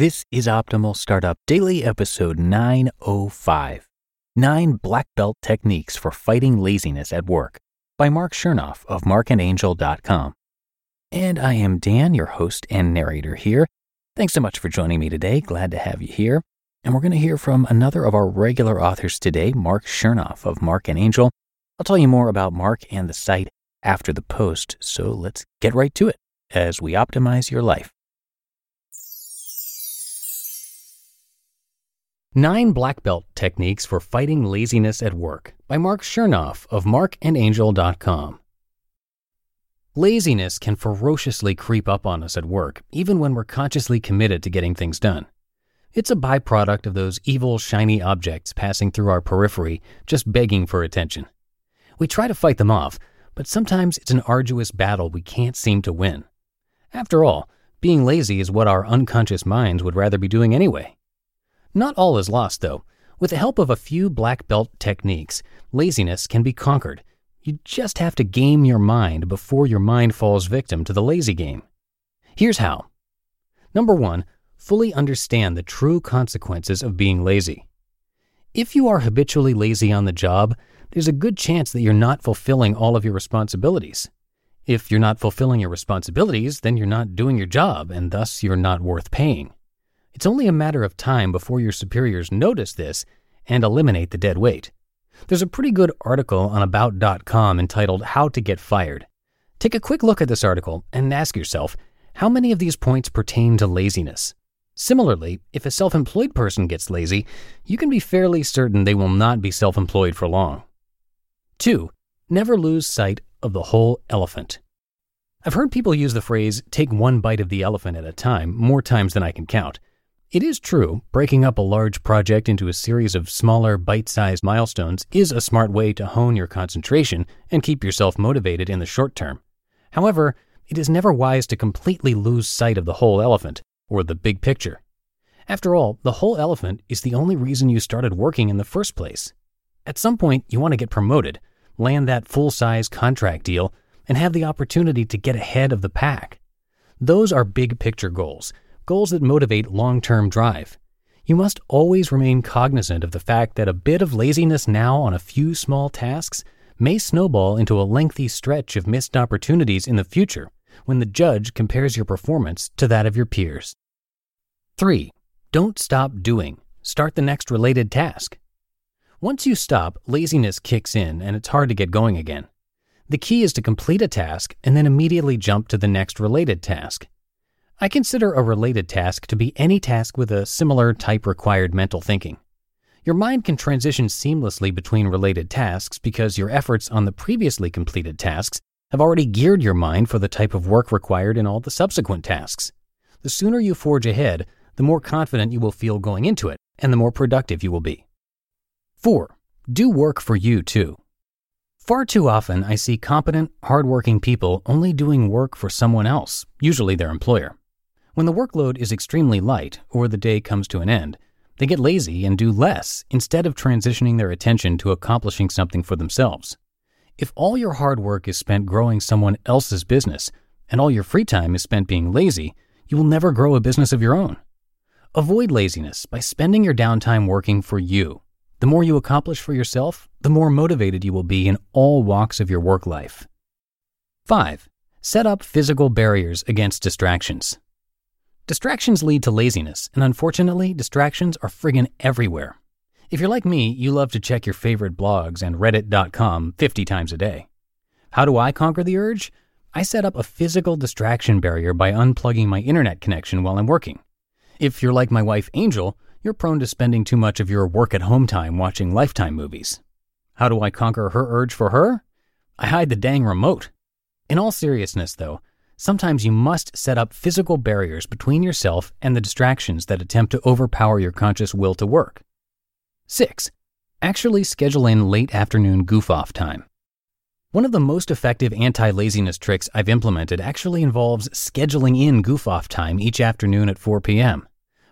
This is Optimal Startup Daily Episode 905 Nine Black Belt Techniques for Fighting Laziness at Work by Marc Chernoff of marcandangel.com. And I am Dan, your host and narrator here. Thanks so much for joining me today. Glad to have you here. And we're going to hear from another of our regular authors today, Marc Chernoff of Marc and Angel. I'll tell you more about Marc and the site after the post, so let's get right to it as we optimize your life. Nine Black Belt Techniques for Fighting Laziness at Work by Marc Chernoff of marcandangel.com. Laziness can ferociously creep up on us at work, even when we're consciously committed to getting things done. It's a byproduct of those evil, shiny objects passing through our periphery, just begging for attention. We try to fight them off, but sometimes it's an arduous battle we can't seem to win. After all, being lazy is what our unconscious minds would rather be doing anyway. Not all is lost, though. With the help of a few black belt techniques, laziness can be conquered. You just have to game your mind before your mind falls victim to the lazy game. Here's how. Number one, fully understand the true consequences of being lazy. If you are habitually lazy on the job, there's a good chance that you're not fulfilling all of your responsibilities. If you're not fulfilling your responsibilities, then you're not doing your job, and thus you're not worth paying. It's only a matter of time before your superiors notice this and eliminate the dead weight. There's a pretty good article on About.com entitled How to Get Fired. Take a quick look at this article and ask yourself how many of these points pertain to laziness? Similarly, if a self employed person gets lazy, you can be fairly certain they will not be self employed for long. 2. Never lose sight of the whole elephant. I've heard people use the phrase, take one bite of the elephant at a time, more times than I can count. It is true, breaking up a large project into a series of smaller, bite sized milestones is a smart way to hone your concentration and keep yourself motivated in the short term. However, it is never wise to completely lose sight of the whole elephant, or the big picture. After all, the whole elephant is the only reason you started working in the first place. At some point, you want to get promoted, land that full size contract deal, and have the opportunity to get ahead of the pack. Those are big picture goals goals that motivate long term drive. You must always remain cognizant of the fact that a bit of laziness now on a few small tasks may snowball into a lengthy stretch of missed opportunities in the future when the judge compares your performance to that of your peers. 3. Don't stop doing. Start the next related task. Once you stop, laziness kicks in and it's hard to get going again. The key is to complete a task and then immediately jump to the next related task. I consider a related task to be any task with a similar type required mental thinking. Your mind can transition seamlessly between related tasks because your efforts on the previously completed tasks have already geared your mind for the type of work required in all the subsequent tasks. The sooner you forge ahead, the more confident you will feel going into it, and the more productive you will be. 4. Do work for you too. Far too often, I see competent, hardworking people only doing work for someone else, usually their employer. When the workload is extremely light or the day comes to an end, they get lazy and do less instead of transitioning their attention to accomplishing something for themselves. If all your hard work is spent growing someone else's business and all your free time is spent being lazy, you will never grow a business of your own. Avoid laziness by spending your downtime working for you. The more you accomplish for yourself, the more motivated you will be in all walks of your work life. 5. Set up physical barriers against distractions. Distractions lead to laziness, and unfortunately, distractions are friggin' everywhere. If you're like me, you love to check your favorite blogs and reddit.com 50 times a day. How do I conquer the urge? I set up a physical distraction barrier by unplugging my internet connection while I'm working. If you're like my wife Angel, you're prone to spending too much of your work at home time watching Lifetime movies. How do I conquer her urge for her? I hide the dang remote. In all seriousness, though, sometimes you must set up physical barriers between yourself and the distractions that attempt to overpower your conscious will to work. 6. Actually schedule in late afternoon goof off time. One of the most effective anti laziness tricks I've implemented actually involves scheduling in goof off time each afternoon at 4 p.m.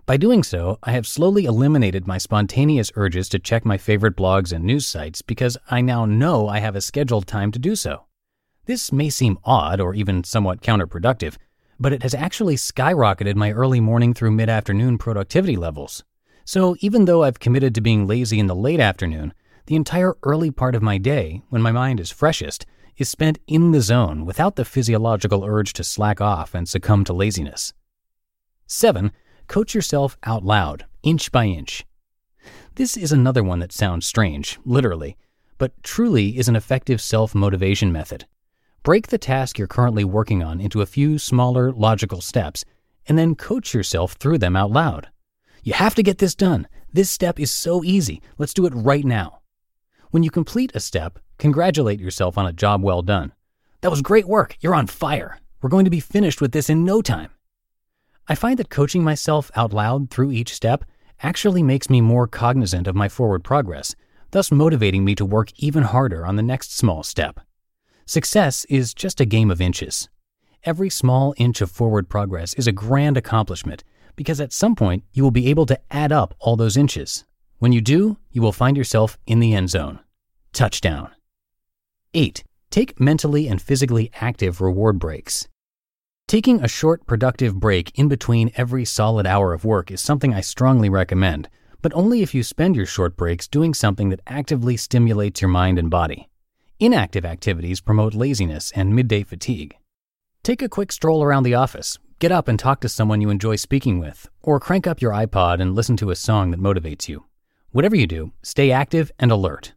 By doing so, I have slowly eliminated my spontaneous urges to check my favorite blogs and news sites because I now know I have a scheduled time to do so. This may seem odd or even somewhat counterproductive, but it has actually skyrocketed my early morning through mid afternoon productivity levels. So even though I've committed to being lazy in the late afternoon, the entire early part of my day, when my mind is freshest, is spent in the zone without the physiological urge to slack off and succumb to laziness. 7. Coach yourself out loud, inch by inch. This is another one that sounds strange, literally, but truly is an effective self motivation method. Break the task you're currently working on into a few smaller, logical steps, and then coach yourself through them out loud. You have to get this done. This step is so easy. Let's do it right now. When you complete a step, congratulate yourself on a job well done. That was great work. You're on fire. We're going to be finished with this in no time. I find that coaching myself out loud through each step actually makes me more cognizant of my forward progress, thus motivating me to work even harder on the next small step. Success is just a game of inches. Every small inch of forward progress is a grand accomplishment because at some point you will be able to add up all those inches. When you do, you will find yourself in the end zone. Touchdown. 8. Take mentally and physically active reward breaks. Taking a short, productive break in between every solid hour of work is something I strongly recommend, but only if you spend your short breaks doing something that actively stimulates your mind and body. Inactive activities promote laziness and midday fatigue. Take a quick stroll around the office, get up and talk to someone you enjoy speaking with, or crank up your iPod and listen to a song that motivates you. Whatever you do, stay active and alert.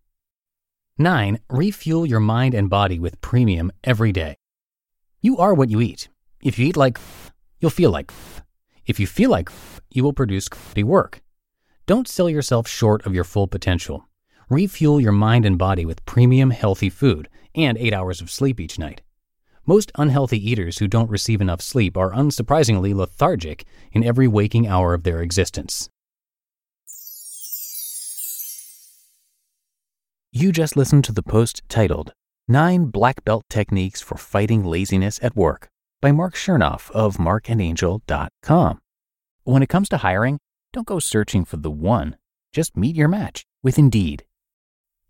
9. Refuel your mind and body with premium every day. You are what you eat. If you eat like, you'll feel like. If you feel like, you will produce work. Don't sell yourself short of your full potential. Refuel your mind and body with premium healthy food and 8 hours of sleep each night. Most unhealthy eaters who don't receive enough sleep are unsurprisingly lethargic in every waking hour of their existence. You just listened to the post titled Nine Black Belt Techniques for Fighting Laziness at Work by Marc Chernoff of marcandangel.com. When it comes to hiring, don't go searching for the one, just meet your match with Indeed.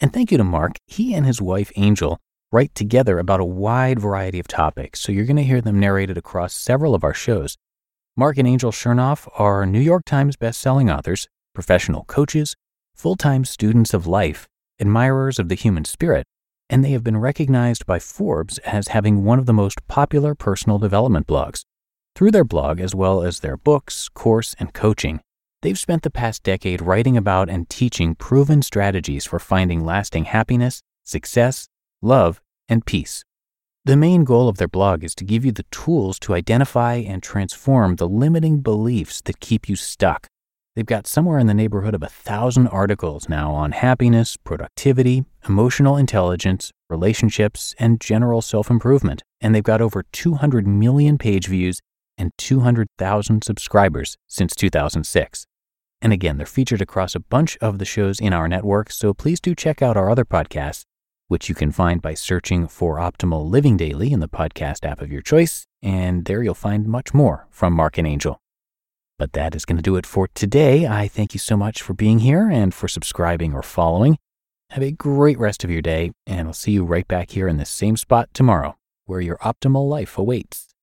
And thank you to Marc. He and his wife, Angel, write together about a wide variety of topics, so you're going to hear them narrated across several of our shows. Marc and Angel Chernoff are New York Times bestselling authors, professional coaches, full time students of life, admirers of the human spirit, and they have been recognized by Forbes as having one of the most popular personal development blogs. Through their blog, as well as their books, course, and coaching, They've spent the past decade writing about and teaching proven strategies for finding lasting happiness, success, love, and peace. The main goal of their blog is to give you the tools to identify and transform the limiting beliefs that keep you stuck. They've got somewhere in the neighborhood of a thousand articles now on happiness, productivity, emotional intelligence, relationships, and general self improvement. And they've got over 200 million page views and 200,000 subscribers since 2006. And again, they're featured across a bunch of the shows in our network, so please do check out our other podcasts, which you can find by searching for Optimal Living Daily in the podcast app of your choice, and there you'll find much more from Marc and Angel. But that is going to do it for today. I thank you so much for being here and for subscribing or following. Have a great rest of your day, and I'll see you right back here in the same spot tomorrow, where your optimal life awaits.